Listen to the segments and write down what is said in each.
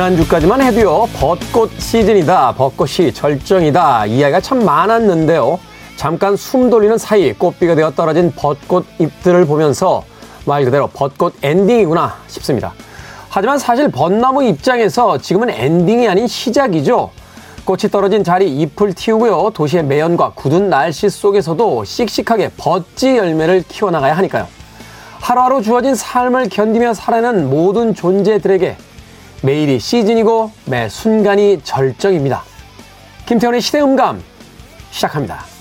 지난주까지만 해도요, 벚꽃 시즌이다, 벚꽃이 절정이다, 이야기가 참 많았는데요. 잠깐 숨 돌리는 사이 꽃비가 되어 떨어진 벚꽃 잎들을 보면서 말 그대로 벚꽃 엔딩이구나 싶습니다. 하지만 사실 벚나무 입장에서 지금은 엔딩이 아닌 시작이죠. 꽃이 떨어진 자리 잎을 틔우고요. 도시의 매연과 궂은 날씨 속에서도 씩씩하게 버찌 열매를 키워나가야 하니까요. 하루하루 주어진 삶을 견디며 살아내는 모든 존재들에게 매일이 시즌이고 매 순간이 절정입니다. 김태훈의 시대음감 시작합니다.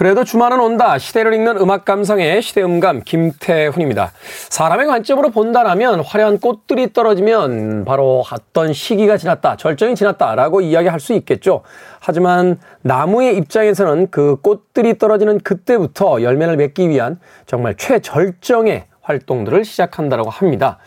그래도 주말은 온다. 시대를 읽는 음악 감성의 시대음감 김태훈입니다. 사람의 관점으로 본다라면 화려한 꽃들이 떨어지면 바로 어떤 시기가 지났다, 절정이 지났다라고 이야기할 수 있겠죠. 하지만 나무의 입장에서는 그 꽃들이 떨어지는 그때부터 열매를 맺기 위한 정말 최절정의 활동들을 시작한다라고 합니다.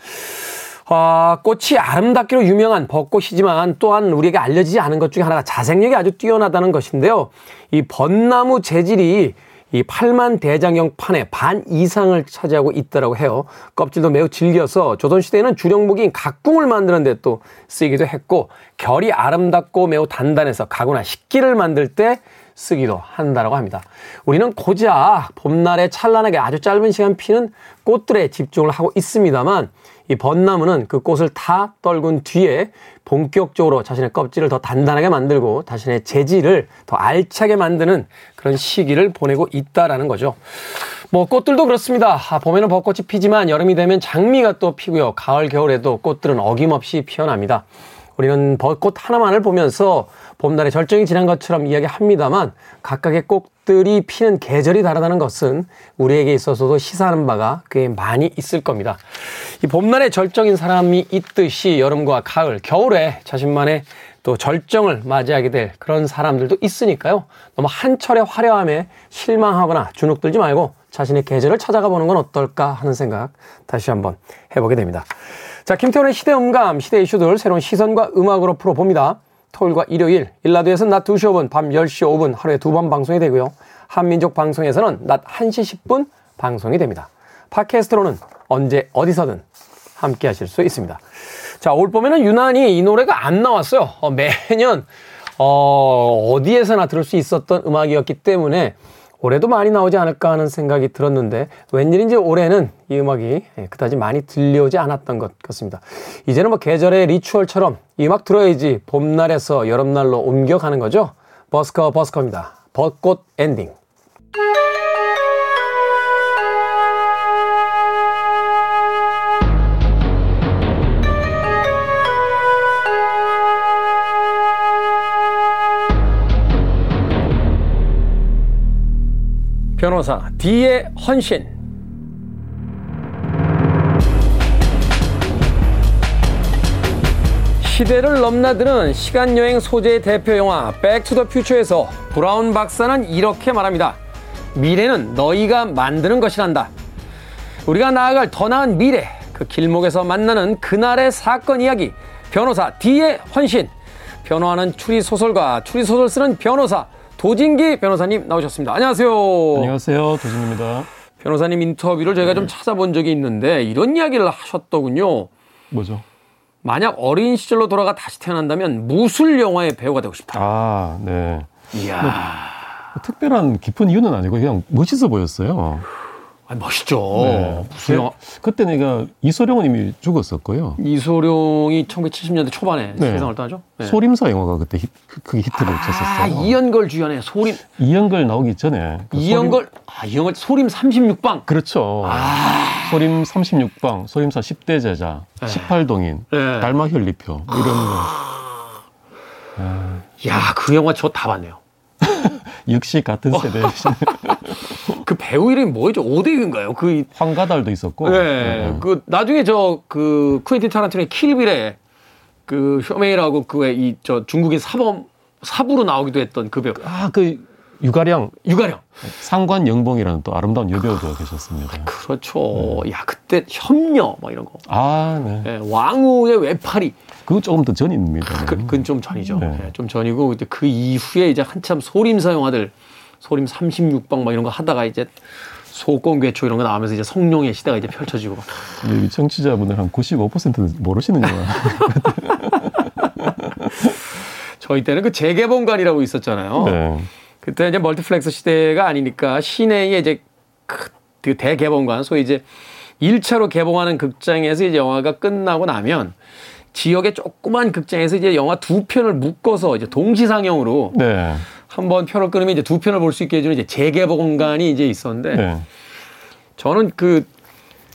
어, 꽃이 아름답기로 유명한 벚꽃이지만 또한 우리에게 알려지지 않은 것 중에 하나가 자생력이 아주 뛰어나다는 것인데요. 이 벚나무 재질이 이 8만 대장형 판의 반 이상을 차지하고 있다고 해요. 껍질도 매우 질겨서 조선시대에는 주력무기인 각궁을 만드는데 또 쓰기도 했고 결이 아름답고 매우 단단해서 가구나 식기를 만들 때 쓰기도 한다고 합니다. 우리는 고작 봄날에 찬란하게 아주 짧은 시간 피는 꽃들에 집중을 하고 있습니다만 이 벚나무는 그 꽃을 다 떨군 뒤에 본격적으로 자신의 껍질을 더 단단하게 만들고 자신의 재질을 더 알차게 만드는 그런 시기를 보내고 있다라는 거죠. 뭐 꽃들도 그렇습니다. 아, 봄에는 벚꽃이 피지만 여름이 되면 장미가 또 피고요. 가을, 겨울에도 꽃들은 어김없이 피어납니다. 우리는 벚꽃 하나만을 보면서 봄날의 절정이 지난 것처럼 이야기합니다만 각각의 꽃들이 피는 계절이 다르다는 것은 우리에게 있어서도 시사하는 바가 꽤 많이 있을 겁니다. 이 봄날의 절정인 사람이 있듯이 여름과 가을, 겨울에 자신만의 또 절정을 맞이하게 될 그런 사람들도 있으니까요. 너무 한철의 화려함에 실망하거나 주눅들지 말고 자신의 계절을 찾아가 보는 건 어떨까 하는 생각 다시 한번 해보게 됩니다. 자, 김태훈의 시대 음감, 시대 이슈들 새로운 시선과 음악으로 풀어봅니다. 토요일과 일요일, 일라드에서는 낮 2시 5분, 밤 10시 5분 하루에 두 번 방송이 되고요. 한민족 방송에서는 낮 1시 10분 방송이 됩니다. 팟캐스트로는 언제 어디서든 함께 하실 수 있습니다. 자, 올 봄에는 유난히 이 노래가 안 나왔어요. 어, 매년 어, 어디에서나 들을 수 있었던 음악이었기 때문에 올해도 많이 나오지 않을까 하는 생각이 들었는데 웬일인지 올해는 이 음악이 예, 그다지 많이 들려오지 않았던 것 같습니다. 이제는 뭐 계절의 리추얼처럼 이 음악 들어야지 봄날에서 여름날로 옮겨가는 거죠. 버스커 버스커입니다. 벚꽃 엔딩. 변호사 D의 헌신 시대를 넘나드는 시간 여행 소재의 대표 영화 Back to the Future에서 브라운 박사는 이렇게 말합니다. 미래는 너희가 만드는 것이란다. 우리가 나아갈 더 나은 미래, 그 길목에서 만나는 그날의 사건 이야기, 변호사 D의 헌신. 변호하는 추리 소설가, 추리 소설 쓰는 변호사, 도진기 변호사님 나오셨습니다. 안녕하세요. 안녕하세요. 도진기입니다. 변호사님 인터뷰를 저희가 네. 좀 찾아본 적이 있는데 이런 이야기를 하셨더군요. 뭐죠? 만약 어린 시절로 돌아가 다시 태어난다면 무술 영화의 배우가 되고 싶다. 아, 네. 이야. 뭐, 특별한 깊은 이유는 아니고 그냥 멋있어 보였어요. 아, 멋있죠. 네. 무슨 영화? 그때 내가 이소룡은 이미 죽었었고요. 이소룡이 1970년대 초반에 네. 세상을 떠나죠. 네. 소림사 영화가 그때 히, 크게 히트를 아, 쳤었어요. 이연걸 주연의 소림. 이연걸 나오기 전에. 그 이연걸, 소림... 아, 이연걸 소림 36방. 그렇죠. 아. 소림 36방, 소림사 10대 제자, 네. 18동인, 네. 달마 혈리표, 이런 거. 아. 야, 그 영화 저 다 봤네요. 역시 같은 세대. 그 배우 이름이 뭐였죠? 오대규인가요? 그 황가달도 있었고. 네. 네. 그 나중에 저 그 쿠엔틴 타란티노의 킬빌에 그 쇼메이라고 그의 이 저 중국인 사범 사부로 나오기도 했던 그 배우. 아, 그 유가령. 유가령. 상관 영봉이라는 또 아름다운 여배우도 계셨습니다. 아, 그렇죠. 네. 야, 그때 협녀, 뭐 이런 거. 아, 네. 네 왕후의 외파리. 그거 조금 더 전입니다. 그, 그건 좀 전이죠. 네. 네, 좀 전이고, 그 이후에 이제 한참 소림사 영화들, 소림 36방 막 이런 거 하다가 이제 소권괴초 이런 거 나오면서 이제 성룡의 시대가 이제 펼쳐지고. 여기 청취자분들 한 95%는 모르시는 거야. 저희 때는 그 재개봉관이라고 있었잖아요. 네. 그때 이제 멀티플렉스 시대가 아니니까 시내에 이제 그 대개봉관, 소위 이제 1차로 개봉하는 극장에서 이제 영화가 끝나고 나면 지역의 조그만 극장에서 이제 영화 두 편을 묶어서 이제 동시 상영으로 네. 한번 편을 끊으면 이제 두 편을 볼 수 있게 해주는 이제 재개봉관이 이제 있었는데 네. 저는 그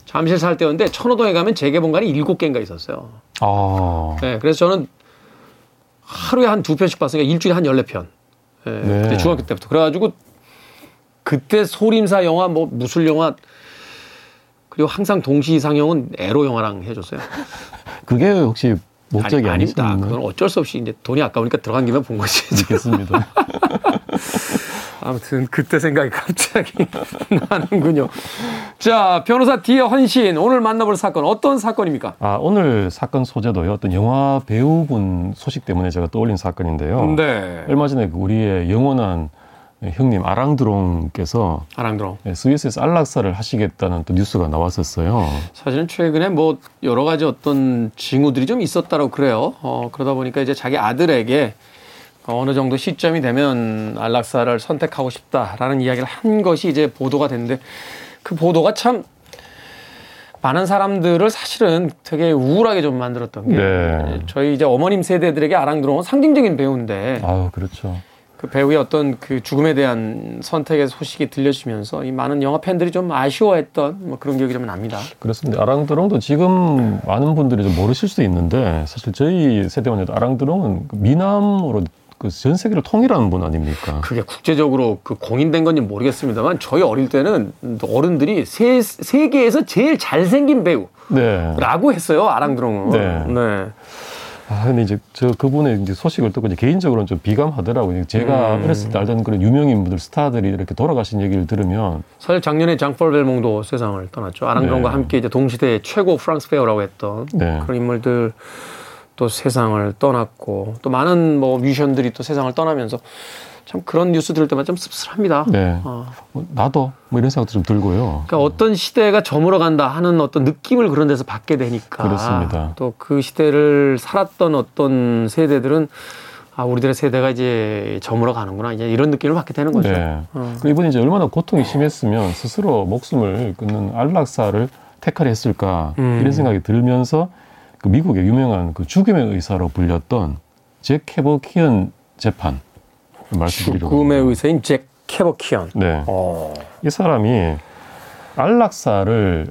잠실 살 때였는데 천호동에 가면 재개봉관이 일곱 개인가 있었어요. 아. 네, 그래서 저는 하루에 한 두 편씩 봤으니까 일주일에 한 열네 편. 예, 네. 그때 중학교 때부터. 그래가지고 그때 소림사 영화, 뭐 무술 영화, 그리고 항상 동시 상영은 에로 영화랑 해줬어요. 그게 혹시 목적이 아니, 아닙니다. 그건 어쩔 수 없이 이제 돈이 아까우니까 들어간 김에 본 거지. 알겠습니다. 아무튼 그때 생각이 갑자기 나는군요. 자, 변호사 디어 헌신 오늘 만나볼 사건 어떤 사건입니까? 아, 오늘 사건 소재도요. 어떤 영화 배우분 소식 때문에 제가 떠올린 사건인데요. 네. 얼마 전에 그 우리의 영원한 형님 아랑드롱께서 아랑드롱 네, 스위스에서 안락사를 하시겠다는 또 뉴스가 나왔었어요. 사실은 최근에 뭐 여러 가지 어떤 징후들이 좀 있었다고 그래요. 어, 그러다 보니까 이제 자기 아들에게 어느 정도 시점이 되면 안락사를 선택하고 싶다라는 이야기를 한 것이 이제 보도가 됐는데 그 보도가 참 많은 사람들을 사실은 되게 우울하게 좀 만들었던 게 네. 저희 이제 어머님 세대들에게 아랑드롱은 상징적인 배우인데 아 그렇죠. 그 배우의 어떤 그 죽음에 대한 선택의 소식이 들려주면서 이 많은 영화 팬들이 좀 아쉬워했던 뭐 그런 기억이 좀 납니다. 그렇습니다. 아랑드롱도 지금 많은 분들이 좀 모르실 수도 있는데 사실 저희 세대만 해도 아랑드롱은 그 미남으로 그 전 세계를 통일하는 분 아닙니까? 그게 국제적으로 그 공인된 건지 모르겠습니다만 저희 어릴 때는 어른들이 세, 세계에서 제일 잘생긴 배우라고 네. 했어요 아랑드롱은. 네. 네. 아, 근데 이제 저 그분의 이제 소식을 듣고 이제 개인적으로는 좀 비감하더라고요. 제가 음. 어렸을 때 알던 그런 유명인 분들, 스타들이 이렇게 돌아가신 얘기를 들으면. 사실 작년에 장폴 벨몽도 세상을 떠났죠. 아랑드롱과 네. 함께 이제 동시대 최고 프랑스 배우라고 했던 네. 그런 인물들 또 세상을 떠났고 또 많은 뭐 뮤지션들이 또 세상을 떠나면서 참 그런 뉴스 들을 때마다 좀 씁쓸합니다. 네. 어. 뭐 나도 뭐 이런 생각도 좀 들고요. 그러니까 어떤 시대가 저물어 간다 하는 어떤 느낌을 그런 데서 받게 되니까. 그렇습니다. 또 그 시대를 살았던 어떤 세대들은 아, 우리들의 세대가 이제 저물어 가는구나. 이제 이런 느낌을 받게 되는 거죠. 네. 어. 이분이 이제 얼마나 고통이 심했으면 스스로 목숨을 끊는 안락사를 택하려 했을까. 음. 이런 생각이 들면서 그 미국의 유명한 그 죽음의 의사로 불렸던 잭 캐버키언 재판 말씀드리려고 죽음의 의사인 잭 캐버키언. 네. 어. 이 사람이 안락사를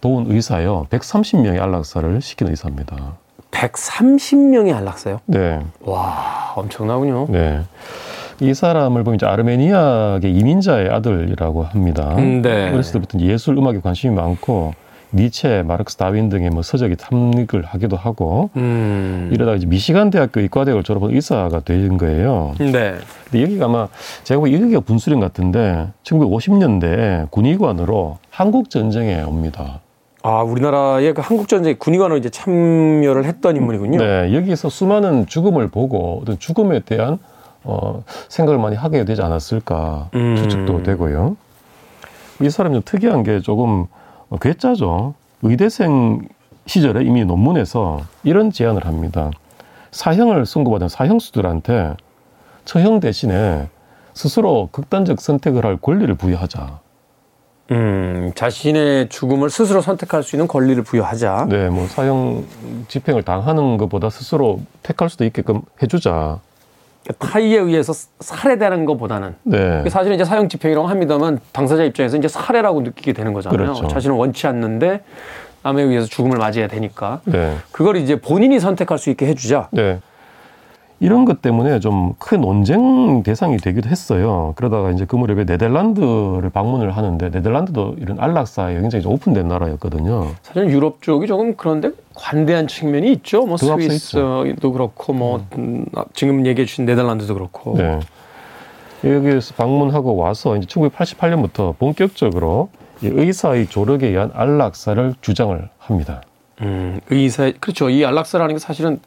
도운 의사요. 130명의 안락사를 시킨 의사입니다. 130명의 안락사요? 네. 와, 엄청나군요. 네. 이 사람을 보면 이제 아르메니아계 이민자의 아들이라고 합니다. 음, 네. 어렸을 때부터 예술 음악에 관심이 많고 니체, 마르크스 다윈 등의 뭐 서적이 탐닉을 하기도 하고 음. 이러다가 이제 미시간 대학교 이과대학을 졸업한 의사가 된 거예요. 네. 근데 여기가 아마 제가 보기 여기가 분수령 같은데 1950년대 군의관으로 한국 전쟁에 옵니다. 아, 우리나라의 그 한국 전쟁 군의관으로 이제 참여를 했던 인물이군요. 네, 여기서 수많은 죽음을 보고 어떤 죽음에 대한 어, 생각을 많이 하게 되지 않았을까 음. 추측도 되고요. 이 사람이 좀 특이한 게 조금 어, 괴짜죠. 의대생 시절에 이미 논문에서 이런 제안을 합니다. 사형을 선고받은 사형수들한테 처형 대신에 스스로 극단적 선택을 할 권리를 부여하자. 음, 자신의 죽음을 스스로 선택할 수 있는 권리를 부여하자. 네, 뭐 사형 집행을 당하는 것보다 스스로 택할 수도 있게끔 해주자. 타의에 의해서 살해되는 것보다는 네. 사실은 이제 사형 집행이라고 합니다만 당사자 입장에서 이제 살해라고 느끼게 되는 거잖아요. 그렇죠. 자신은 원치 않는데 남에 의해서 죽음을 맞이해야 되니까 네. 그걸 이제 본인이 선택할 수 있게 해주자. 네. 이런 것 때문에 좀 큰 논쟁 대상이 되기도 했어요. 그러다가 이제 그 무렵에 네덜란드를 방문을 하는데 네덜란드도 이런 안락사에 굉장히 오픈된 나라였거든요. 사실 유럽 쪽이 조금 그런데 관대한 측면이 있죠. 뭐 스위스도 그렇고 뭐 음. 음. 지금 얘기해 주신 네덜란드도 그렇고. 네. 여기에서 방문하고 와서 이제 1988년부터 본격적으로 이 의사의 조력에 의한 안락사를 주장을 합니다. 음, 의사 그렇죠. 이 안락사라는 게 사실은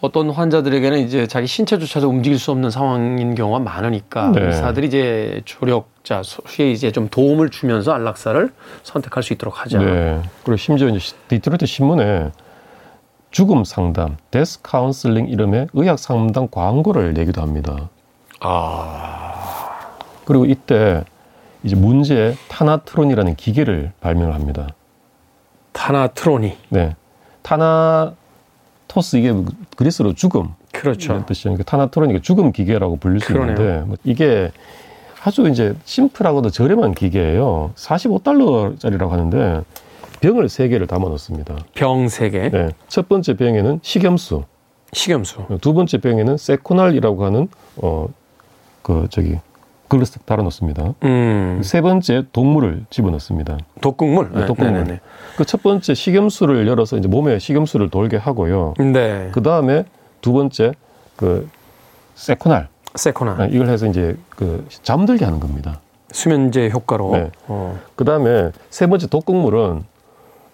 어떤 환자들에게는 이제 자기 신체조차도 움직일 수 없는 상황인 경우가 많으니까 네. 의사들이 이제 조력자 소에 이제 좀 도움을 주면서 안락사를 선택할 수 있도록 하자. 네. 그리고 심지어 이제 시- 디트로이트 신문에 죽음 상담, death counseling 이름의 의학 상담 광고를 내기도 합니다. 아, 그리고 이때 이제 문제의 타나트론이라는 기계를 발명을 합니다. 타나트론이. 네. 타나토스 이게 그리스로 죽음 그렇죠. 이런 뜻이니까 타나트론이 죽음 기계라고 불릴 수 그러네요. 있는데 뭐 이게 아주 이제 심플하고도 저렴한 기계예요. 45달러짜리라고 하는데 병을 세 개를 담아 놓습니다. 병 세 개. 네. 첫 번째 병에는 식염수, 식염수. 두 번째 병에는 세코날이라고 하는 어 그 저기 그걸 달아 놓습니다. 음, 세 번째 동물을 집어 넣습니다. 독극물. 네, 독극물. 네네네. 그첫 번째 식염수를 열어서 이제 몸에 식염수를 돌게 하고요. 네. 그 다음에 두 번째 그 세코날 세코나. 아, 이걸 해서 이제 그 잠들게 하는 겁니다. 수면제 효과로. 네. 어. 그 다음에 세 번째 독극물은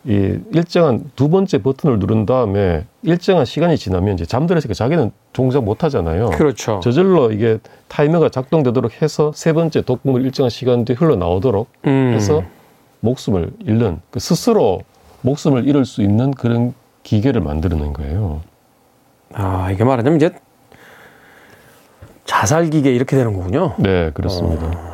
이 일정한 두 번째 버튼을 누른 다음에 일정한 시간이 지나면 이제 잠들었으니까 자기는 동작 못 하잖아요. 그렇죠. 저절로 이게 타이머가 작동되도록 해서 세 번째 독극물 일정한 시간 뒤에 흘러 나오도록 음. 해서 목숨을 잃는 그 스스로 목숨을 잃을 수 있는 그런 기계를 만드는 거예요. 아, 이게 말하자면 이제 자살 기계 이렇게 되는 거군요. 네, 그렇습니다.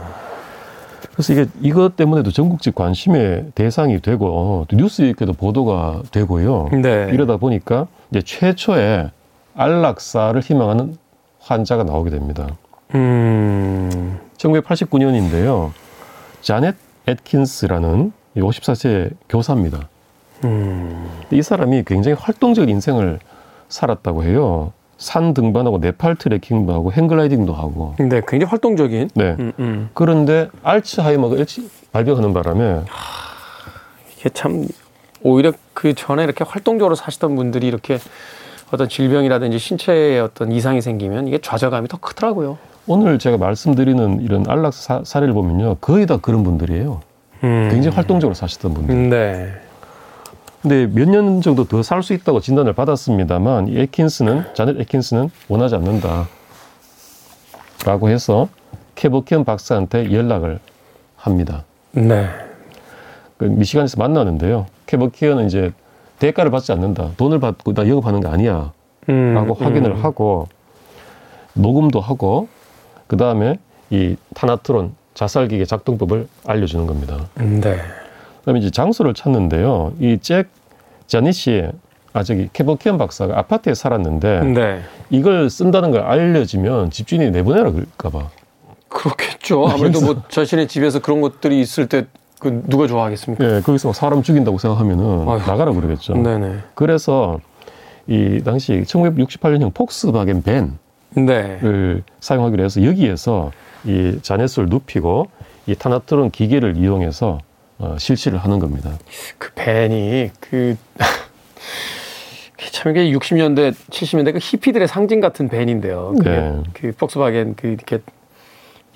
그래서 이게 이것 때문에도 전국적 관심의 대상이 되고 또 뉴스에도 보도가 되고요. 네. 이러다 보니까 이제 최초의 안락사를 희망하는 환자가 나오게 됩니다. 음. 1989년인데요. 자넷 애킨스라는 54세 교사입니다. 음. 이 사람이 굉장히 활동적인 인생을 살았다고 해요. 산 등반하고 네팔 트레킹도 하고 행글라이딩도 하고. 네, 굉장히 활동적인. 네. 음, 음. 그런데 알츠하이머가 일찍 발병하는 바람에 이게 참 오히려 그 전에 이렇게 활동적으로 사시던 분들이 이렇게 어떤 질병이라든지 신체에 어떤 이상이 생기면 이게 좌절감이 더 크더라고요. 오늘 제가 말씀드리는 이런 안락 사 사례를 보면요. 거의 다 그런 분들이에요. 음. 굉장히 활동적으로 사시던 분들. 음, 네. 근데 몇 년 정도 더 살 수 있다고 진단을 받았습니다만 이 에킨스는 자넷 에킨스는 원하지 않는다. 라고 해서 케버키언 박사한테 연락을 합니다. 네. 그 미시간에서 만나는데요. 케버키언은 이제 대가를 받지 않는다. 돈을 받고 나 영업하는 거 아니야. 음, 라고 확인을 음. 하고 녹음도 하고 그 다음에 이 타나트론 자살기계 작동법을 알려주는 겁니다. 음, 네. 그다음에 이제 장소를 찾는데요. 이 잭 자니시 아 저기 케버키언 박사가 아파트에 살았는데 네. 이걸 쓴다는 걸 알려지면 집주인이 내보내라 그럴까봐. 그렇겠죠. 아무래도 뭐 자신의 집에서 그런 것들이 있을 때 그 누가 좋아하겠습니까? 예, 거기서 사람 죽인다고 생각하면은 아휴. 나가라 그러겠죠. 네네. 그래서 이 당시 1968년형 폭스바겐 벤을 네. 사용하기로 해서 여기에서 이 자넷을 눕히고 이 타나트론 기계를 이용해서 어, 실시를 하는 겁니다. 그 벤이 그. 참 이게 60년대, 70년대 그 히피들의 상징 같은 벤인데요. 그게 네. 그 폭스바겐 그 이렇게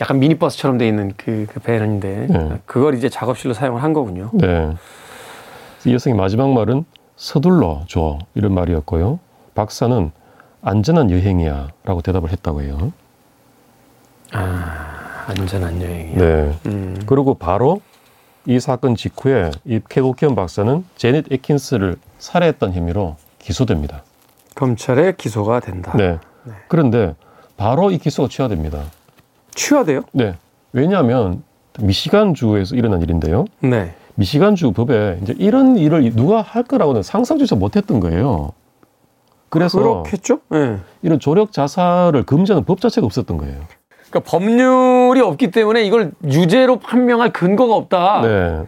약간 미니버스처럼 돼 있는 그, 그 벤인데 네. 그걸 이제 작업실로 사용을 한 거군요. 네. 이 여성의 마지막 말은 서둘러 줘 이런 말이었고요. 박사는 안전한 여행이야 라고 대답을 했다고 해요. 아, 안전한 여행이요. 네. 음. 그리고 바로 이 사건 직후에 이 케고키언 박사는 제넷 에킨스를 살해했던 혐의로 기소됩니다. 검찰에 기소가 된다. 네. 그런데 바로 이 기소가 취하됩니다. 취하돼요? 네. 왜냐하면 미시간 주에서 일어난 일인데요. 네. 미시간 주 법에 이제 이런 일을 누가 할 거라고는 상상조차 못했던 거예요. 그래서 그렇겠죠? 네. 이런 조력 자살을 금지하는 법 자체가 없었던 거예요. 그러니까 법률 이 없기 때문에 이걸 유죄로 판명할 근거가 없다. 네.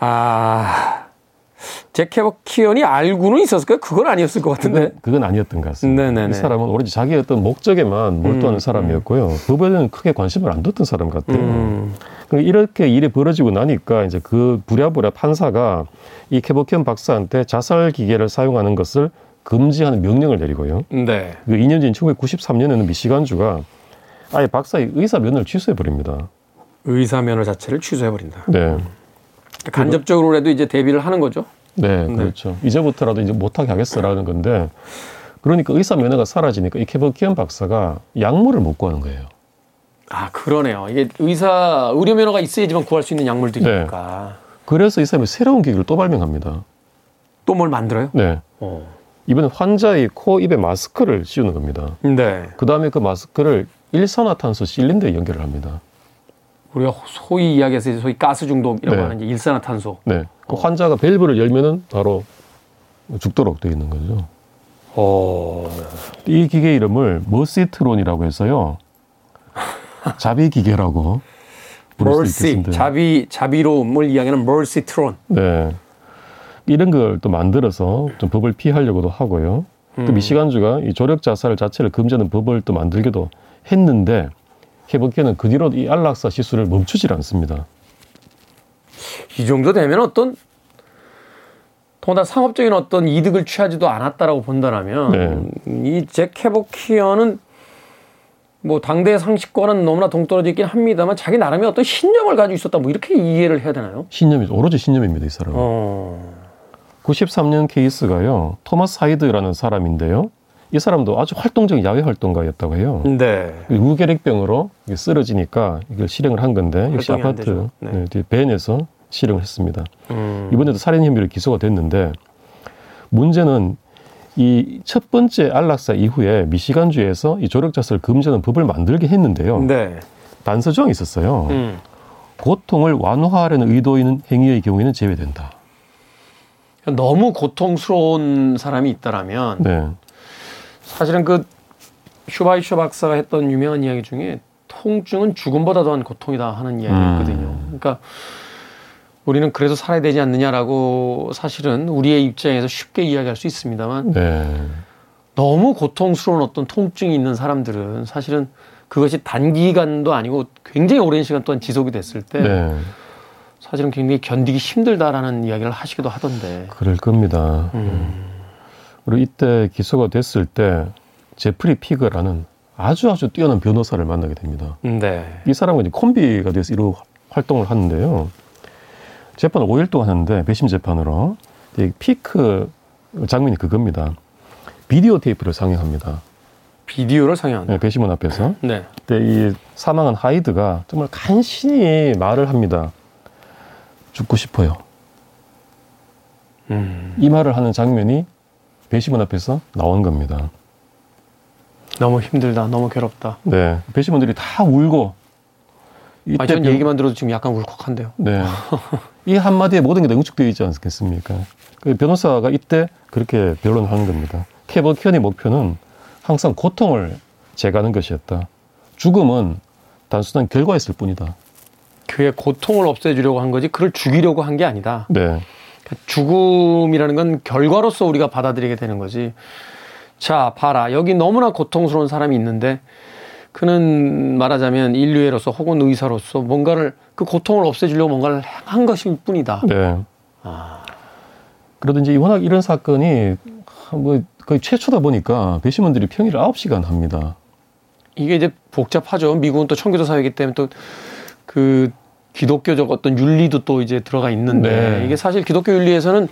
아, 제케버키언이 알고는 있었을까요? 그건 아니었을 것 같은데. 그건, 그건 아니었던 것 같습니다. 네네네. 이 사람은 오로지 자기의 어떤 목적에만 몰두하는 음, 사람이었고요. 법에는 크게 관심을 안 뒀던 사람 같아요. 음, 그리고 이렇게 일이 벌어지고 나니까 이제 그 부랴부랴 판사가 이 케버키언 박사한테 자살 기계를 사용하는 것을 금지하는 명령을 내리고요. 네. 그 2년 전 1993년에는 미시간주가 아예 박사의 의사 면허를 취소해 버립니다. 의사 면허 자체를 취소해 버린다. 네. 간접적으로라도 이제 대비를 하는 거죠. 네, 그렇죠. 이제부터라도 이제 못하게 하겠어라는 건데, 그러니까 의사 면허가 사라지니까 이 케버키언 박사가 약물을 못 구하는 거예요. 아 그러네요. 이게 의사 의료 면허가 있어야지만 구할 수 있는 약물들이니까. 그래서 이 사람이 새로운 기기를 또 발명합니다. 또 뭘 만들어요? 네. 어. 이번엔 환자의 코, 입에 마스크를 씌우는 겁니다. 네. 그 다음에 그 마스크를 일산화탄소 실린더에 연결을 합니다. 우리가 소위 이야기해서 소위 가스 중독이라고 네. 하는 일산화탄소. 네. 그 환자가 밸브를 열면은 바로 죽도록 되어 있는 거죠. 어. 이 기계 이름을 머시트론이라고 해서요. 자비 기계라고 멀시 있겠습니다. 자비 자비로움을 이야기하는 멀시 트론. 네. 이런 걸 또 만들어서 좀 법을 피하려고도 하고요. 또 음. 미시간주가 이 조력 자살 자체를 금지하는 법을 또 만들기도 했는데 케버키는 그 뒤로 이 안락사 시술을 멈추질 않습니다. 이 정도 되면 어떤 더나 상업적인 어떤 이득을 취하지도 않았다라고 본다라면 이잭 캐버키어는 뭐 당대의 상식과는 너무나 동떨어져 있긴 합니다만 자기 나름의 어떤 신념을 가지고 있었다 뭐 이렇게 이해를 해야 되나요? 신념이 오로지 신념입니다, 이 사람은. 어. 93년 케이스가요. 토마스 하이드라는 사람인데요. 이 사람도 아주 활동적인 야외 활동가였다고 해요. 네. 무결핵병으로 쓰러지니까 이걸 실행을 한 건데 역시 아파트. 네. 네, 벤에서 실행을 했습니다. 음. 이번에도 살인 혐의로 기소가 됐는데 문제는 이 첫 번째 안락사 이후에 미시간주에서 이 조력자살을 금지하는 법을 만들게 했는데요. 네. 단서 조항이 있었어요. 음. 고통을 완화하려는 의도 있는 행위의 경우에는 제외된다. 너무 고통스러운 사람이 있다라면 네. 사실은 그 슈바이처 박사가 했던 유명한 이야기 중에 통증은 죽음보다 더한 고통이다 하는 이야기였거든요. 음. 그러니까 우리는 그래서 살아야 되지 않느냐라고 사실은 우리의 입장에서 쉽게 이야기할 수 있습니다만 네. 너무 고통스러운 어떤 통증이 있는 사람들은 사실은 그것이 단기간도 아니고 굉장히 오랜 시간 동안 지속이 됐을 때 네. 사실은 굉장히 견디기 힘들다라는 이야기를 하시기도 하던데. 그럴 겁니다. 음. 그리고 이때 기소가 됐을 때 제프리 피거라는 아주 아주 뛰어난 변호사를 만나게 됩니다. 네. 이 사람은 이제 콤비가 돼서 이런 활동을 하는데요. 재판을 5일 동안 하는데 배심 재판으로 이 피크 장면이 그겁니다. 비디오 테이프를 상영합니다. 비디오를 상영한다. 네, 배심원 앞에서. 네. 그때 이 사망한 하이드가 정말 간신히 말을 합니다. 죽고 싶어요. 음. 이 말을 하는 장면이 배심원 앞에서 나온 겁니다. 너무 힘들다. 너무 괴롭다. 네, 배심원들이 다 울고 이때 아, 전 변- 얘기만 들어도 지금 약간 울컥한데요. 네. 이 한마디에 모든 게 다 응축되어 있지 않겠습니까? 그 변호사가 이때 그렇게 변론을 하는 겁니다. 케버 키언의 목표는 항상 고통을 제거하는 것이었다. 죽음은 단순한 결과였을 뿐이다. 그의 고통을 없애주려고 한 거지 그를 죽이려고 한 게 아니다. 네. 죽음이라는 건 결과로서 우리가 받아들이게 되는 거지. 자, 봐라. 여기 너무나 고통스러운 사람이 있는데 그는 말하자면 인류애로서 혹은 의사로서 뭔가를 그 고통을 없애주려고 뭔가를 한 것일 뿐이다. 네. 아, 그러든지 워낙 이런 사건이 뭐 거의 최초다 보니까 배심원들이 평일에 9시간 합니다. 이게 이제 복잡하죠. 미국은 또 청교도 사회이기 때문에 또그 기독교적 어떤 윤리도 또 이제 들어가 있는데 네. 이게 사실 기독교 윤리에서는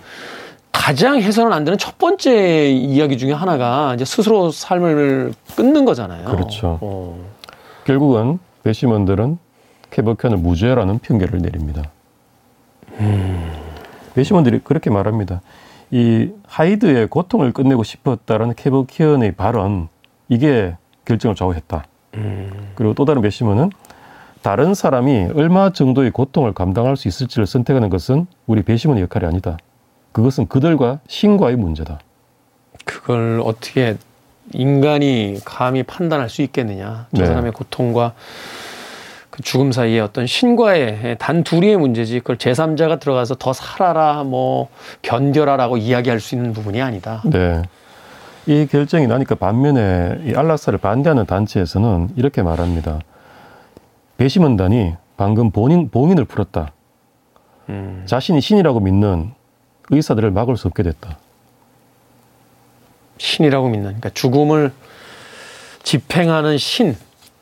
가장 해서는 안 되는 첫 번째 이야기 중에 하나가 이제 스스로 삶을 끊는 거잖아요. 그렇죠. 어. 결국은 배심원들은 케버켄을 무죄라는 판결을 내립니다. 배심원들이 그렇게 말합니다. 이 하이드의 고통을 끝내고 싶었다라는 케버키언의 발언 이게 결정을 좌우했다. 그리고 또 다른 배심원은 다른 사람이 얼마 정도의 고통을 감당할 수 있을지를 선택하는 것은 우리 배심원의 역할이 아니다. 그것은 그들과 신과의 문제다. 그걸 어떻게 인간이 감히 판단할 수 있겠느냐. 저 네. 사람의 고통과 그 죽음 사이에 어떤 신과의 단 둘이의 문제지. 그걸 제3자가 들어가서 더 살아라, 뭐, 견뎌라라고 이야기할 수 있는 부분이 아니다. 네. 이 결정이 나니까 반면에 이 안락사를 반대하는 단체에서는 이렇게 말합니다. 배심원단이 방금 본인 봉인을 풀었다. 음. 자신이 신이라고 믿는 의사들을 막을 수 없게 됐다. 신이라고 믿는, 그러니까 죽음을 집행하는 신,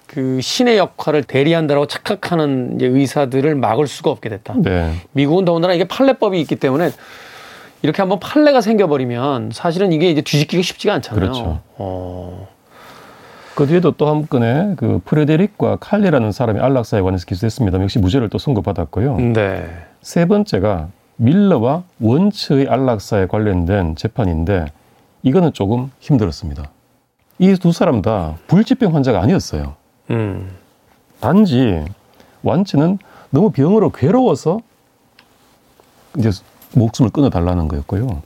그 신의 역할을 대리한다라고 착각하는 이제 의사들을 막을 수가 없게 됐다. 네. 미국은 더군다나 이게 판례법이 있기 때문에 이렇게 한번 판례가 생겨버리면 사실은 이게 이제 뒤집기가 쉽지가 않잖아요. 그렇죠. 어, 그 뒤에도 또 한 건에 그 프레데릭과 칼리라는 사람이 안락사에 관해서 기소했습니다. 역시 무죄를 또 선고받았고요. 네. 세 번째가 밀러와 원츠의 안락사에 관련된 재판인데 이거는 조금 힘들었습니다. 이 두 사람 다 불치병 환자가 아니었어요. 음. 단지 완치는 너무 병으로 괴로워서 이제 목숨을 끊어달라는 거였고요.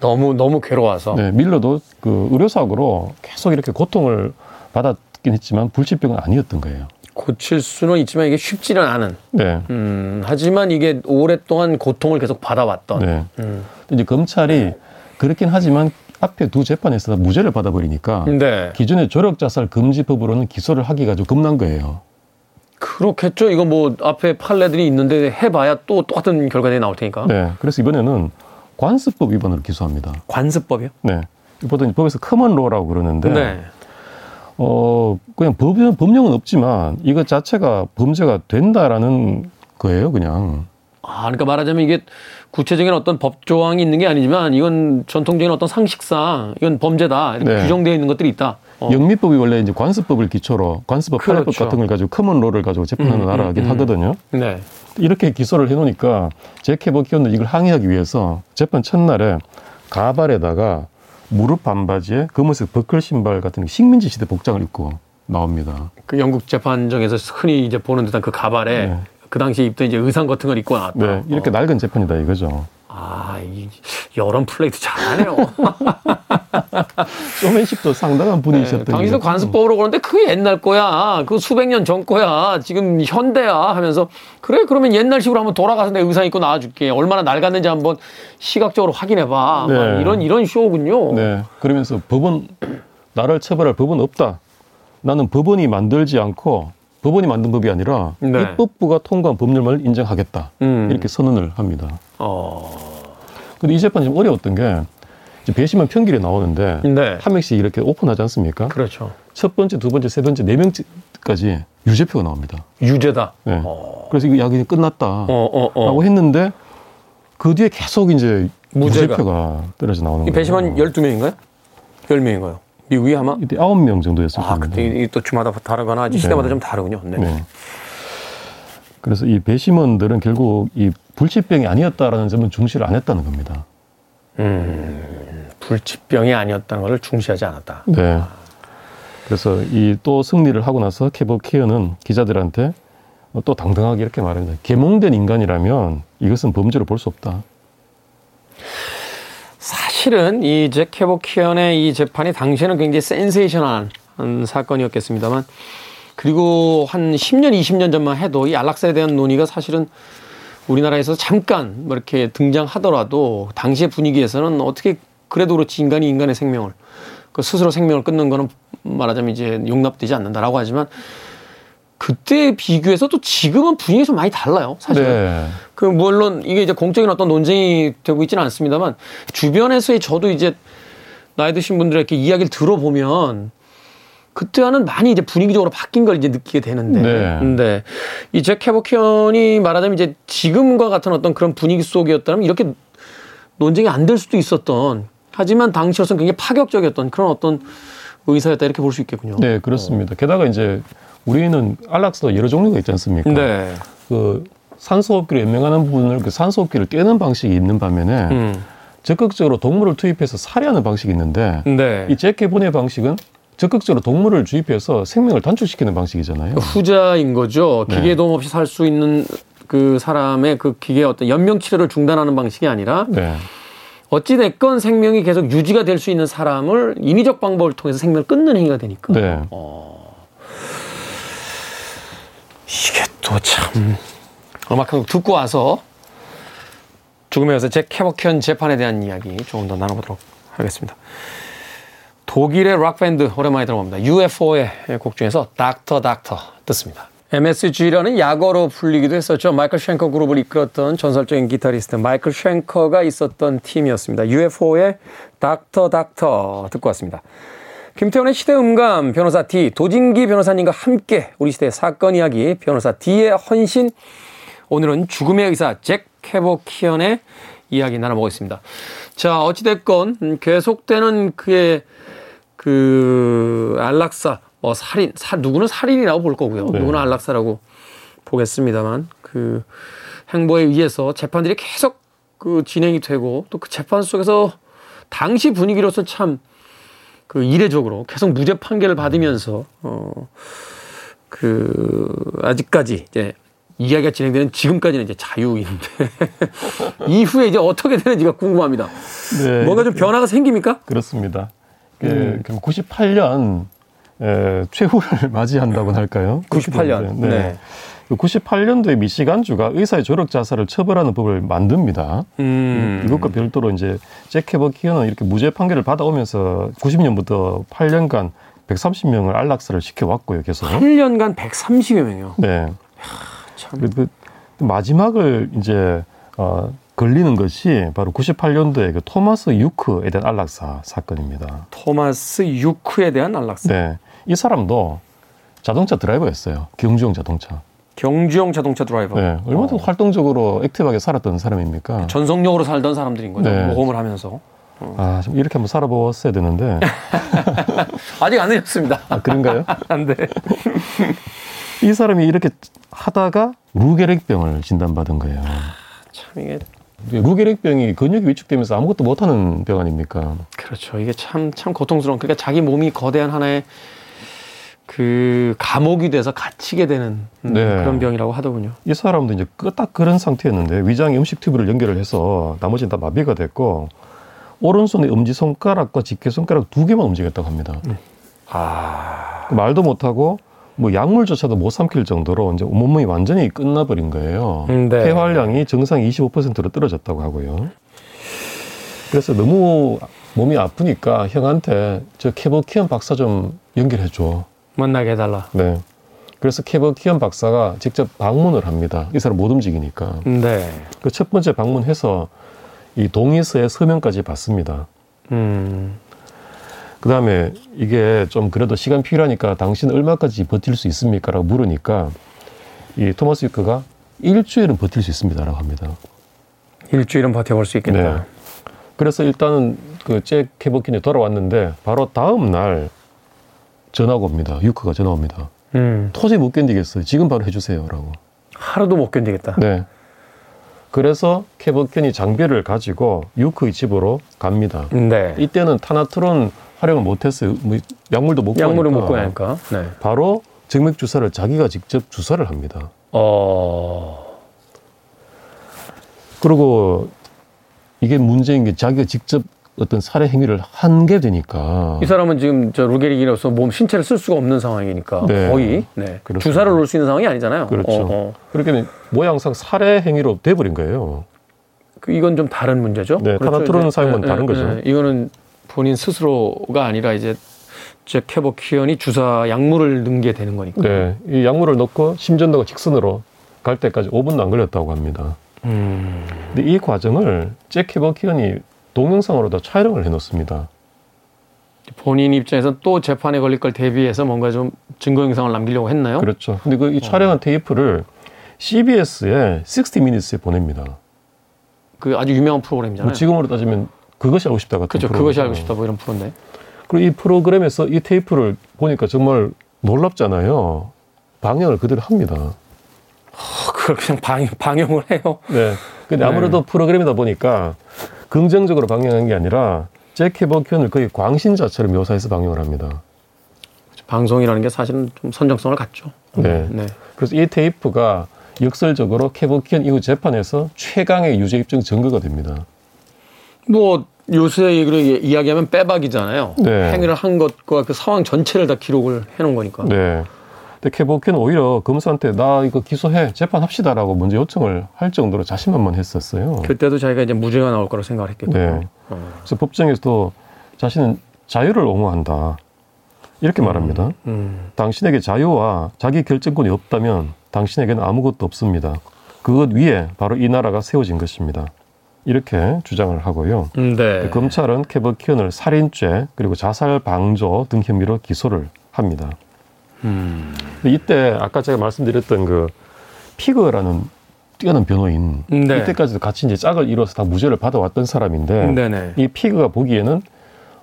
너무 너무 괴로워서. 네, 밀러도 그 의료사고로 계속 이렇게 고통을 받았긴 했지만 불치병은 아니었던 거예요. 고칠 수는 있지만 이게 쉽지는 않은. 네. 음, 하지만 이게 오랫동안 고통을 계속 받아왔던. 네. 음. 이제 검찰이 그렇긴 하지만 앞에 두 재판에서 다 무죄를 받아버리니까 네. 기존의 조력 자살 금지법으로는 기소를 하기가 좀 겁난 거예요. 그렇겠죠. 이거 뭐 앞에 판례들이 있는데 해봐야 또 똑같은 결과들이 나올 테니까. 네. 그래서 이번에는 관습법 위반으로 기소합니다. 관습법이요? 네. 보통 법에서 커먼로라고 그러는데 네. 어 그냥 법령 법령은 없지만 이것 자체가 범죄가 된다라는 거예요, 그냥. 아, 그러니까 말하자면 이게 구체적인 어떤 법 조항이 있는 게 아니지만 이건 전통적인 어떤 상식상 이건 범죄다 이렇게 네. 규정되어 있는 것들이 있다. 어. 영미법이 원래 이제 관습법을 기초로 관습법 그렇죠. 판례법 같은 걸 가지고 커먼로를 가지고 재판하는 음, 나라긴 음, 음. 하거든요. 네. 이렇게 기소를 해놓으니까 제케버 키온은 이걸 항의하기 위해서 재판 첫날에 가발에다가 무릎 반바지에 검은색 버클 신발 같은 식민지 시대 복장을 입고 나옵니다. 그 영국 재판정에서 흔히 이제 보는 듯한 그 가발에 네. 그 당시에 입던 이제 의상 같은 걸 입고 나왔다. 네, 이렇게 어. 낡은 재판이다 이거죠. 아, 이 여론 플레이트 잘하네요. 쇼맨십도 상당한 분이셨던. 네, 당시도 게- 관습법으로 그러는데 그게 옛날 거야. 그 수백 년 전 거야. 지금 현대야 하면서 그래 그러면 옛날식으로 한번 돌아가서 내 의상 입고 나와줄게. 얼마나 낡았는지 한번 시각적으로 확인해봐. 네. 막 이런 이런 쇼군요. 네, 그러면서 법원 나를 처벌할 법은 없다. 나는 법원이 만들지 않고 법원이 만든 법이 아니라 네. 입법부가 통과한 법률만을 인정하겠다. 음. 이렇게 선언을 합니다. 어. 근데 이 재판이 좀 어려웠던 게 이제 배심원 평길에 나오는데 네. 한 명씩 이렇게 오픈하지 않습니까? 그렇죠. 첫 번째, 두 번째, 세 번째, 네 명까지 유죄표가 나옵니다. 유죄다. 네. 어. 그래서 이거 야근이 끝났다. 어, 어, 어. 라고 했는데 그 뒤에 계속 이제 무죄가. 무죄표가 떨어져 나오는 이 거예요. 배심원 12명인가요? 10명인가요? 미국이 아마? 이때 아홉 명 정도였을 아, 겁니다. 그때 이게 또 주마다 다르거나 시대마다 좀 다르군요. 네. 네. 그래서 이 배심원들은 결국 이 불치병이 아니었다라는 점은 중시를 안 했다는 겁니다. 불치병이 아니었다는 것을 중시하지 않았다. 네. 그래서 이 또 승리를 하고 나서 케버 케어는 기자들한테 또 당당하게 이렇게 말합니다. 계몽된 인간이라면 이것은 범죄로 볼 수 없다. 사실은 이잭 캐버키언의 이 재판이 당시에는 굉장히 센세이션한 사건이었겠습니다만 그리고 한 10년, 20년 전만 해도 이 안락사에 대한 논의가 사실은 우리나라에서 잠깐 뭐 이렇게 등장하더라도 당시의 분위기에서는 어떻게 그래도 그렇지 인간이 인간의 생명을 그 스스로 생명을 끊는 거는 말하자면 이제 용납되지 않는다라고 하지만 그때 비교해서 또 지금은 분위기가 좀 많이 달라요. 사실은. 네. 그 물론 이게 이제 공적인 어떤 논쟁이 되고 있지는 않습니다만 주변에서의 저도 이제 나이 드신 분들의 이렇게 이야기를 들어보면 그때와는 많이 이제 분위기적으로 바뀐 걸 이제 느끼게 되는데. 네. 근데 이잭 캐버키언이 말하자면 이제 지금과 같은 어떤 그런 분위기 속이었다면 이렇게 논쟁이 안 될 수도 있었던 하지만 당시로서는 굉장히 파격적이었던 그런 어떤 의사였다 이렇게 볼 수 있겠군요. 네, 그렇습니다. 게다가 이제 우리는 안락사도 여러 종류가 있지 않습니까? 네. 그 산소호흡기로 연명하는 부분을 그 산소호흡기를 떼는 방식이 있는 반면에 음. 적극적으로 동물을 투입해서 살해하는 방식이 있는데 네. 이 제케본의 방식은 적극적으로 동물을 주입해서 생명을 단축시키는 방식이잖아요. 후자인 거죠. 네. 기계 도움 없이 살 수 있는 그 사람의 그 기계의 어떤 연명 치료를 중단하는 방식이 아니라 네. 어찌 됐건 생명이 계속 유지가 될 수 있는 사람을 인위적 방법을 통해서 생명을 끊는 행위가 되니까. 네. 이게 또 참 음악 한곡 듣고 와서 죽음의 의사 잭 케보키언 재판에 대한 이야기 조금 더 나눠보도록 하겠습니다. 독일의 락밴드 오랜만에 들어봅니다. UFO의 곡 중에서 Doctor Doctor 듣습니다. MSG라는 약어로 불리기도 했었죠. 마이클 쉔커 그룹을 이끌었던 전설적인 기타리스트 마이클 쉔커가 있었던 팀이었습니다. UFO의 Doctor Doctor 듣고 왔습니다. 김태훈의 시대음감 변호사 D 도진기 변호사님과 함께 우리 시대의 사건 이야기 변호사 D의 헌신 오늘은 죽음의 의사 잭 캐버키언의 이야기 나눠보겠습니다. 자 어찌됐건 음, 계속되는 그의 그 안락사 뭐 살인 사, 누구는 살인이라고 볼 거고요. 네. 누구는 안락사라고 보겠습니다만 그 행보에 의해서 재판들이 계속 그 진행이 되고 또 그 재판 속에서 당시 분위기로서 참 그 이례적으로 계속 무죄 판결을 받으면서 어 그 아직까지 이제 이야기가 진행되는 지금까지는 이제 자유인데 이후에 이제 어떻게 되는지가 궁금합니다. 네. 뭔가 좀 변화가 생깁니까? 그렇습니다. 음. 98년 에, 최후를 맞이한다고 할까요? 98년. 네. 네. 98년도에 미시간주가 의사의 조력 자살을 처벌하는 법을 만듭니다. 음. 이것과 별도로 이제 잭케버 키어는 이렇게 무죄 판결을 받아오면서 90년부터 8년간 130명을 안락사를 시켜왔고요, 계속. 8년간 130여 명이요? 네. 참. 그, 그 마지막을 이제, 어, 걸리는 것이 바로 98년도에 그 토마스 유크에 대한 안락사 사건입니다. 토마스 유크에 대한 안락사? 네. 이 사람도 자동차 드라이버였어요. 경주용 자동차. 경주용 자동차 드라이버. 네, 얼마나 어. 활동적으로 액티브하게 살았던 사람입니까? 전속력으로 살던 사람들인 거죠. 네. 모험을 하면서. 어. 아, 좀 이렇게 한번 살아보았어야 되는데. 아직 안 되셨습니다. 아, 그런가요? 안 돼. 이 사람이 이렇게 하다가 루게렉병을 진단받은 거예요. 참 이게 루게렉병이 근육이 위축되면서 아무것도 못하는 병 아닙니까? 그렇죠. 이게 참 참 고통스러운. 그러니까 자기 몸이 거대한 하나의 그 감옥이 돼서 갇히게 되는 네. 그런 병이라고 하더군요. 이 사람도 이제 끄딱 그런 상태였는데 위장에 음식 튜브를 연결을 해서 나머지는 다 마비가 됐고 오른손의 엄지 손가락과 집게 손가락 두 개만 움직였다고 합니다. 음. 아 말도 못하고 뭐 약물조차도 못 삼킬 정도로 이제 몸이 완전히 끝나버린 거예요. 음, 네. 폐활량이 정상 25%로 떨어졌다고 하고요. 그래서 너무 몸이 아프니까 형한테 저 케버키언 박사 좀 연결해 줘. 만나게 해달라. 네. 그래서 케버키언 박사가 직접 방문을 합니다. 이 사람 못 움직이니까. 네. 그 첫 번째 방문해서 이 동의서의 서명까지 받습니다. 음. 그 다음에 이게 좀 그래도 시간 필요하니까 당신 얼마까지 버틸 수 있습니까? 라고 물으니까 이 토마스 유크가 일주일은 버틸 수 있습니다. 라고 합니다. 일주일은 버텨볼 수 있겠다. 네. 그래서 일단은 그잭 케버킨이 돌아왔는데 바로 다음 날 전화가 옵니다. 유크가 전화 옵니다. 음. 도저히 못 견디겠어요. 지금 바로 해주세요 라고. 하루도 못 견디겠다. 네. 그래서 케버켄이 장비를 가지고 유크의 집으로 갑니다. 네. 이때는 타나트론 활용을 못했어요. 뭐 약물도 못 약물을 못 구하니까. 네. 바로 정맥 주사를 자기가 직접 주사를 합니다. 어. 그리고 이게 문제인 게 자기가 직접 어떤 살해 행위를 한 게 되니까. 이 사람은 지금 저 루게릭이로서 몸 신체를 쓸 수가 없는 상황이니까 네. 거의 네. 주사를 놓을 수 있는 상황이 아니잖아요. 그렇죠. 어, 어. 그렇게 모양상 살해 행위로 돼버린 거예요. 그 이건 좀 다른 문제죠. 네, 그렇죠. 타나트론 사용은 네, 다른 네, 거죠. 네. 이거는 본인 스스로가 아니라 이제 잭 케보키언이 주사 약물을 넣은 게 되는 거니까. 네, 이 약물을 넣고 심전도가 직선으로 갈 때까지 5분도 안 걸렸다고 합니다. 음. 근데 이 과정을 잭 케보키언이 동영상으로도 촬영을 해놓습니다. 본인 입장에서 또 재판에 걸릴 걸 대비해서 뭔가 좀 증거 영상을 남기려고 했나요? 그렇죠. 근데 그이 어. 촬영한 테이프를 CBS의 60 Minutes에 보냅니다. 그 아주 유명한 프로그램이잖아요. 뭐 지금으로 따지면 그것이 알고 싶다 같은 그렇죠. 프로그램. 그것이 알고 싶다 뭐 이런 프로인데. 그리고 이 프로그램에서 이 테이프를 보니까 정말 놀랍잖아요. 방영을 그대로 합니다. 어, 그걸 그냥 방영, 방영을 해요? 네. 근데 아무래도 네. 프로그램이다 보니까 긍정적으로 방영한 게 아니라 잭 해버견을 거의 광신자처럼 묘사해서 방영을 합니다. 방송이라는 게 사실은 좀 선정성을 갖죠. 네. 네. 그래서 이 테이프가 역설적으로 캐버키언 이후 재판에서 최강의 유죄 입증 증거가 됩니다. 뭐 요새 이야기하면 빼박이잖아요. 네. 행위를 한 것과 그 상황 전체를 다 기록을 해놓은 거니까. 네. 근데 케보켄은 오히려 검사한테 나 이거 기소해 재판합시다라고 먼저 요청을 할 정도로 자신만만 했었어요. 그때도 자기가 이제 무죄가 나올 거라 생각을 했겠죠. 네. 어. 그래서 법정에서도 자신은 자유를 옹호한다 이렇게 음. 말합니다. 음. 당신에게 자유와 자기 결정권이 없다면 당신에게는 아무것도 없습니다. 그것 위에 바로 이 나라가 세워진 것입니다. 이렇게 주장을 하고요. 네. 검찰은 캐버키언을 살인죄 그리고 자살 방조 등 혐의로 기소를 합니다. 음. 이때 아까 제가 말씀드렸던 그 피그라는 뛰어난 변호인 네. 이때까지도 같이 이제 짝을 이뤄서 다 무죄를 받아왔던 사람인데 네네. 이 피거가 보기에는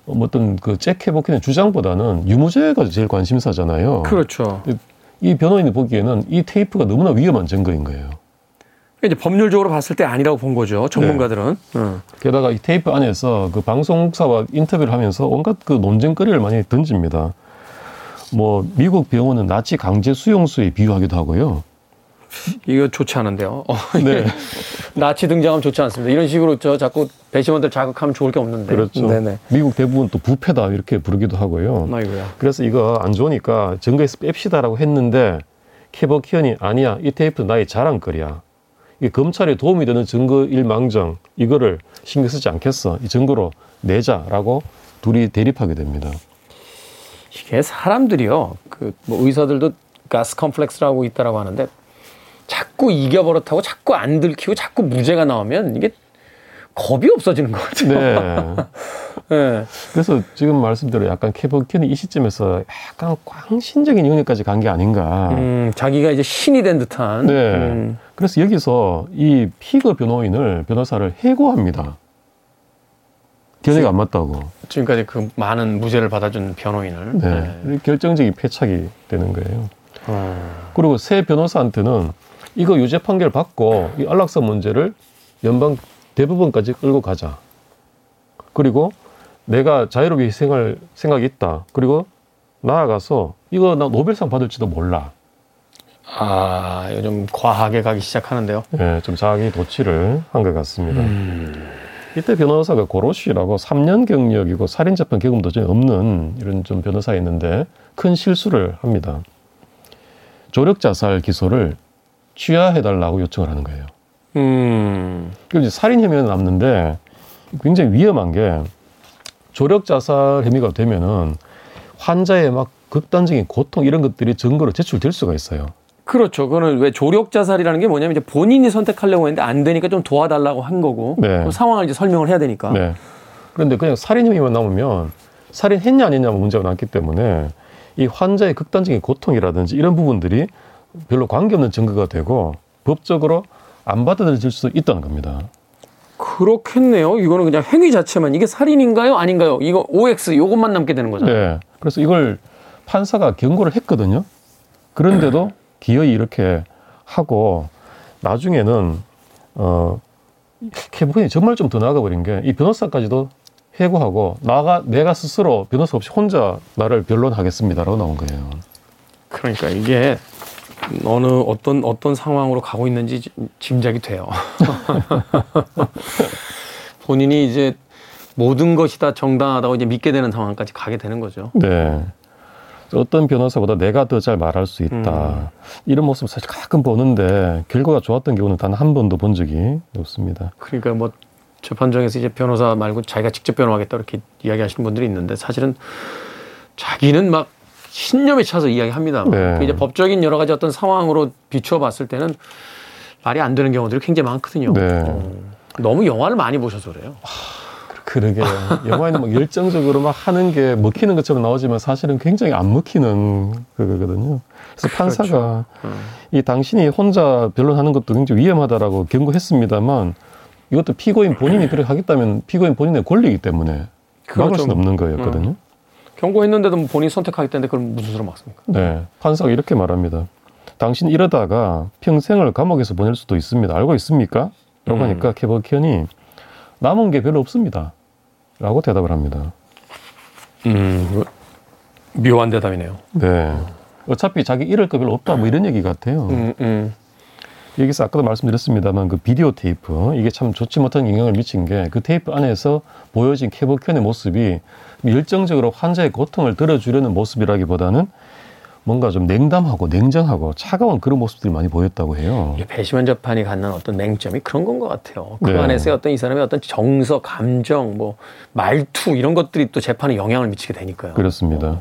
어, 뭐 어떤 그 잭 케보키언의 주장보다는 유무죄가 제일 관심사잖아요. 그렇죠. 이 변호인이 보기에는 이 테이프가 너무나 위험한 증거인 거예요. 이제 법률적으로 봤을 때 아니라고 본 거죠. 전문가들은. 응. 게다가 이 테이프 안에서 그 방송사와 인터뷰를 하면서 온갖 그 논쟁거리를 많이 던집니다. 뭐 미국 병원은 나치 강제 수용소에 비유하기도 하고요. 이거 좋지 않은데요. 어, 네. 나치 등장하면 좋지 않습니다. 이런 식으로 저 자꾸 배심원들 자극하면 좋을 게 없는데. 그렇죠. 네네. 미국 대부분 또 부패다 이렇게 부르기도 하고요. 아이고야. 그래서 이거 안 좋으니까 증거에서 뺍시다라고 했는데 캐버키언이 아니야 이 테이프 나의 자랑거리야. 이게 검찰에 도움이 되는 증거일 망정 이거를 신경 쓰지 않겠어. 이 증거로 내자라고 둘이 대립하게 됩니다. 이게 사람들이요. 그 뭐 의사들도 가스 컴플렉스라고 있다라고 하는데 자꾸 이겨버릇하고 자꾸 안 들키고 자꾸 무죄가 나오면 이게 겁이 없어지는 것 같아요. 네. 네. 그래서 지금 말씀대로 약간 캐버키언이 이 시점에서 약간 광신적인 영역까지 간 게 아닌가. 음, 자기가 이제 신이 된 듯한. 네. 음, 그래서 여기서 이 피거 변호인을 변호사를 해고합니다. 견해가 안 맞다고. 지금까지 그 많은 무죄를 받아준 변호인을. 네. 이렇게 결정적인 패착이 되는 거예요. 어. 그리고 새 변호사한테는 이거 유죄 판결 받고 이 안락사 문제를 연방 대법원까지 끌고 가자. 그리고 내가 자유롭게 희생할 생각이 있다. 그리고 나아가서 이거 나 노벨상 받을지도 몰라. 아, 요즘 과하게 가기 시작하는데요. 예, 좀 자기 도취를 한 것 같습니다. 이때 변호사가 고로시라고 3년 경력이고 살인재판 경험도 전혀 없는 이런 좀 변호사였는데 큰 실수를 합니다. 조력 자살 기소를 취하해달라고 요청을 하는 거예요. 음, 그리고 이제 살인 혐의는 남는데 굉장히 위험한 게 조력 자살 혐의가 되면은 환자의 막 극단적인 고통 이런 것들이 증거로 제출될 수가 있어요. 그렇죠. 그거는 왜 조력 자살이라는 게 뭐냐면 이제 본인이 선택하려고 했는데 안 되니까 좀 도와달라고 한 거고 네. 그 상황을 이제 설명을 해야 되니까. 네. 그런데 그냥 살인 혐의만 남으면 살인했냐 안 했냐만 문제가 났기 때문에 이 환자의 극단적인 고통이라든지 이런 부분들이 별로 관계없는 증거가 되고 법적으로 안 받아들여질 수 있다는 겁니다. 그렇겠네요. 이거는 그냥 행위 자체만 이게 살인인가요? 아닌가요? 이거 OX 요것만 남게 되는 거잖아요. 네. 그래서 이걸 판사가 경고를 했거든요. 그런데도 기어이 이렇게 하고 나중에는 어 캐브건이 정말 좀 더 나아가 버린 게 이 변호사까지도 해고하고 나가 내가 스스로 변호사 없이 혼자 나를 변론하겠습니다라고 나온 거예요. 그러니까 이게 어느 어떤 어떤 상황으로 가고 있는지 지- 짐작이 돼요. 본인이 이제 모든 것이 다 정당하다고 이제 믿게 되는 상황까지 가게 되는 거죠. 네. 어떤 변호사보다 내가 더 잘 말할 수 있다. 이런 모습 사실 가끔 보는데 결과가 좋았던 경우는 단 한 번도 본 적이 없습니다. 그러니까 뭐 재판정에서 이제 변호사 말고 자기가 직접 변호하겠다 이렇게 이야기하시는 분들이 있는데 사실은 자기는 막 신념에 차서 이야기합니다. 네. 이제 법적인 여러 가지 어떤 상황으로 비추어 봤을 때는 말이 안 되는 경우들이 굉장히 많거든요. 네. 어, 너무 영화를 많이 보셔서 그래요. 그러게요. 영화에는 막 열정적으로 막 하는 게 먹히는 것처럼 나오지만 사실은 굉장히 안 먹히는 그거거든요. 그래서 판사가 음. 이 당신이 혼자 변론하는 것도 굉장히 위험하다라고 경고했습니다만 이것도 피고인 본인이 그렇게 하겠다면 피고인 본인의 권리이기 때문에 막을 그렇죠. 수는 없는 거였거든요. 경고했는데도 뭐 본인이 선택하겠다는데 그걸 무슨 수로 막습니까? 네. 판사가 이렇게 말합니다. 당신 이러다가 평생을 감옥에서 보낼 수도 있습니다. 알고 있습니까? 라고 음. 하니까 케보키언이 남은 게 별로 없습니다. 라고 대답을 합니다. 음, 묘한 대답이네요. 네. 어차피 자기 잃을 거 별로 없다 뭐 이런 얘기 같아요. 음, 음. 여기서 아까도 말씀드렸습니다만 그 비디오 테이프 이게 참 좋지 못한 영향을 미친 게 그 테이프 안에서 보여진 케보키언의 모습이 열정적으로 환자의 고통을 들어주려는 모습이라기보다는 뭔가 좀 냉담하고 냉정하고 차가운 그런 모습들이 많이 보였다고 해요. 배심원 재판이 갖는 어떤 맹점이 그런 건 것 같아요. 그 네. 안에서 어떤 이 사람의 어떤 정서, 감정, 뭐 말투 이런 것들이 또 재판에 영향을 미치게 되니까요. 그렇습니다.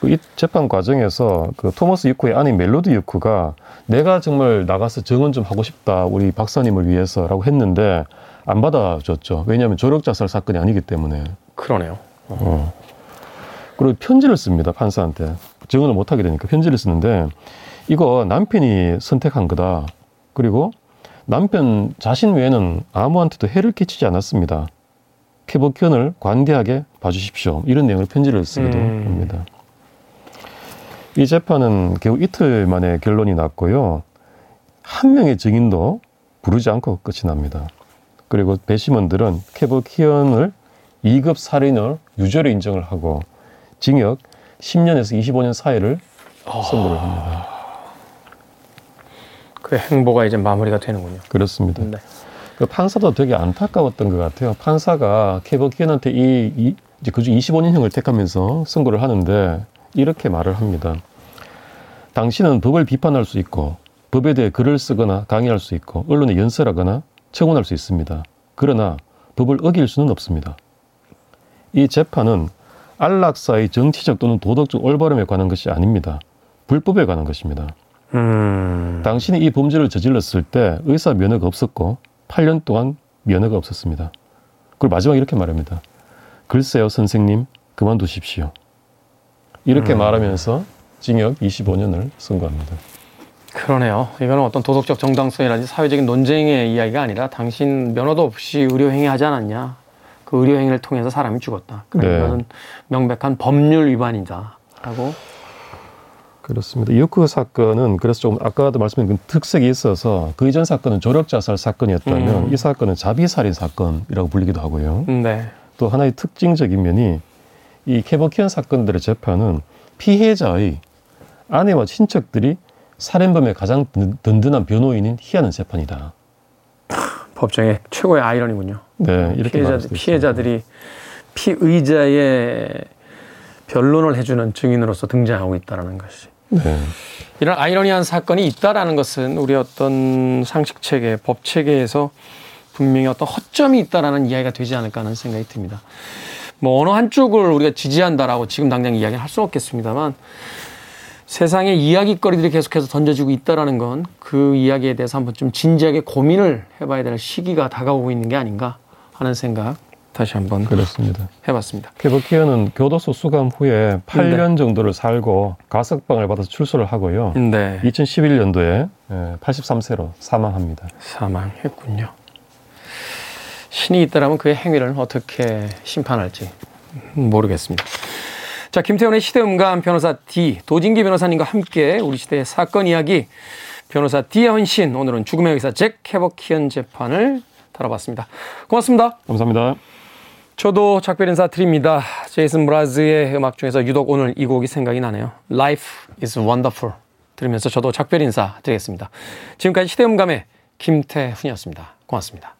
그이 재판 과정에서 그 토머스 유쿠의 아내 멜로디 유쿠가 내가 정말 나가서 증언 좀 하고 싶다 우리 박사님을 위해서라고 했는데 안 받아줬죠. 왜냐하면 조력자살 사건이 아니기 때문에. 그러네요. 어. 그리고 편지를 씁니다. 판사한테. 증언을 못 하게 되니까 편지를 쓰는데 이거 남편이 선택한 거다. 그리고 남편 자신 외에는 아무한테도 해를 끼치지 않았습니다. 캐버견을 관대하게 봐주십시오. 이런 내용의 편지를 쓰기도 음. 합니다. 이 재판은 겨우 이틀 만에 결론이 났고요. 한 명의 증인도 부르지 않고 끝이 납니다. 그리고 배심원들은 캐버키언을 2급 살인을 유죄로 인정을 하고 징역 10년에서 25년 사이를 선고를 합니다. 그 행보가 이제 마무리가 되는군요. 그렇습니다. 네. 그 판사도 되게 안타까웠던 것 같아요. 판사가 캐버키언한테 이, 이 이제 그중 25년형을 택하면서 선고를 하는데 이렇게 말을 합니다. 당신은 법을 비판할 수 있고 법에 대해 글을 쓰거나 강의할 수 있고 언론에 연설하거나 청원할 수 있습니다. 그러나 법을 어길 수는 없습니다. 이 재판은 안락사의 정치적 또는 도덕적 올바름에 관한 것이 아닙니다. 불법에 관한 것입니다. 음. 당신이 이 범죄를 저질렀을 때 의사 면허가 없었고 8년 동안 면허가 없었습니다. 그리고 마지막에 이렇게 말합니다. 글쎄요, 선생님, 그만두십시오. 이렇게 말하면서 징역 25년을 선고합니다. 그러네요. 이거는 어떤 도덕적 정당성이라든지 사회적인 논쟁의 이야기가 아니라 당신 면허도 없이 의료 행위 하지 않았냐. 그 의료행위를 통해서 사람이 죽었다. 그러니까 네. 이거는 명백한 법률 위반이다. 라고. 그렇습니다. 이오크 사건은 그래서 좀 아까도 말씀드린 그 특색이 있어서 그 이전 사건은 조력자살 사건이었다면 음. 이 사건은 자비살인 사건이라고 불리기도 하고요. 네. 또 하나의 특징적인 면이 이 캐버키언 사건들의 재판은 피해자의 아내와 친척들이 살인범의 가장 든- 든든한 변호인인 희하는 재판이다. 법정의 최고의 아이러니군요. 네, 이렇게 말할 피해자들, 수도 있습니다. 피해자들이 피의자의 변론을 해주는 증인으로서 등장하고 있다는 것이. 네, 이런 아이러니한 사건이 있다라는 것은 우리 어떤 상식 체계, 법 체계에서 분명히 어떤 허점이 있다라는 이야기가 되지 않을까 하는 생각이 듭니다. 뭐 어느 한쪽을 우리가 지지한다라고 지금 당장 이야기를 할 수는 없겠습니다만 세상에 이야기거리들이 계속해서 던져지고 있다라는 건 그 이야기에 대해서 한번 좀 진지하게 고민을 해봐야 될 시기가 다가오고 있는 게 아닌가 하는 생각 다시 한번 그렇습니다. 해봤습니다. 캐버키언은 교도소 수감 후에 8년 네. 정도를 살고 가석방을 받아서 출소를 하고요. 네, 2011년도에 83세로 사망합니다. 사망했군요. 신이 있다라면 그의 행위를 어떻게 심판할지 모르겠습니다. 자, 김태훈의 시대음감 변호사 D, 도진기 변호사님과 함께 우리 시대의 사건 이야기 변호사 D의 헌신, 오늘은 죽음의 의사 잭 캐버키언 재판을 다뤄봤습니다. 고맙습니다. 감사합니다. 저도 작별 인사 드립니다. 제이슨 브라즈의 음악 중에서 유독 오늘 이 곡이 생각이 나네요. Life is wonderful. 들으면서 저도 작별 인사 드리겠습니다. 지금까지 시대음감의 김태훈이었습니다. 고맙습니다.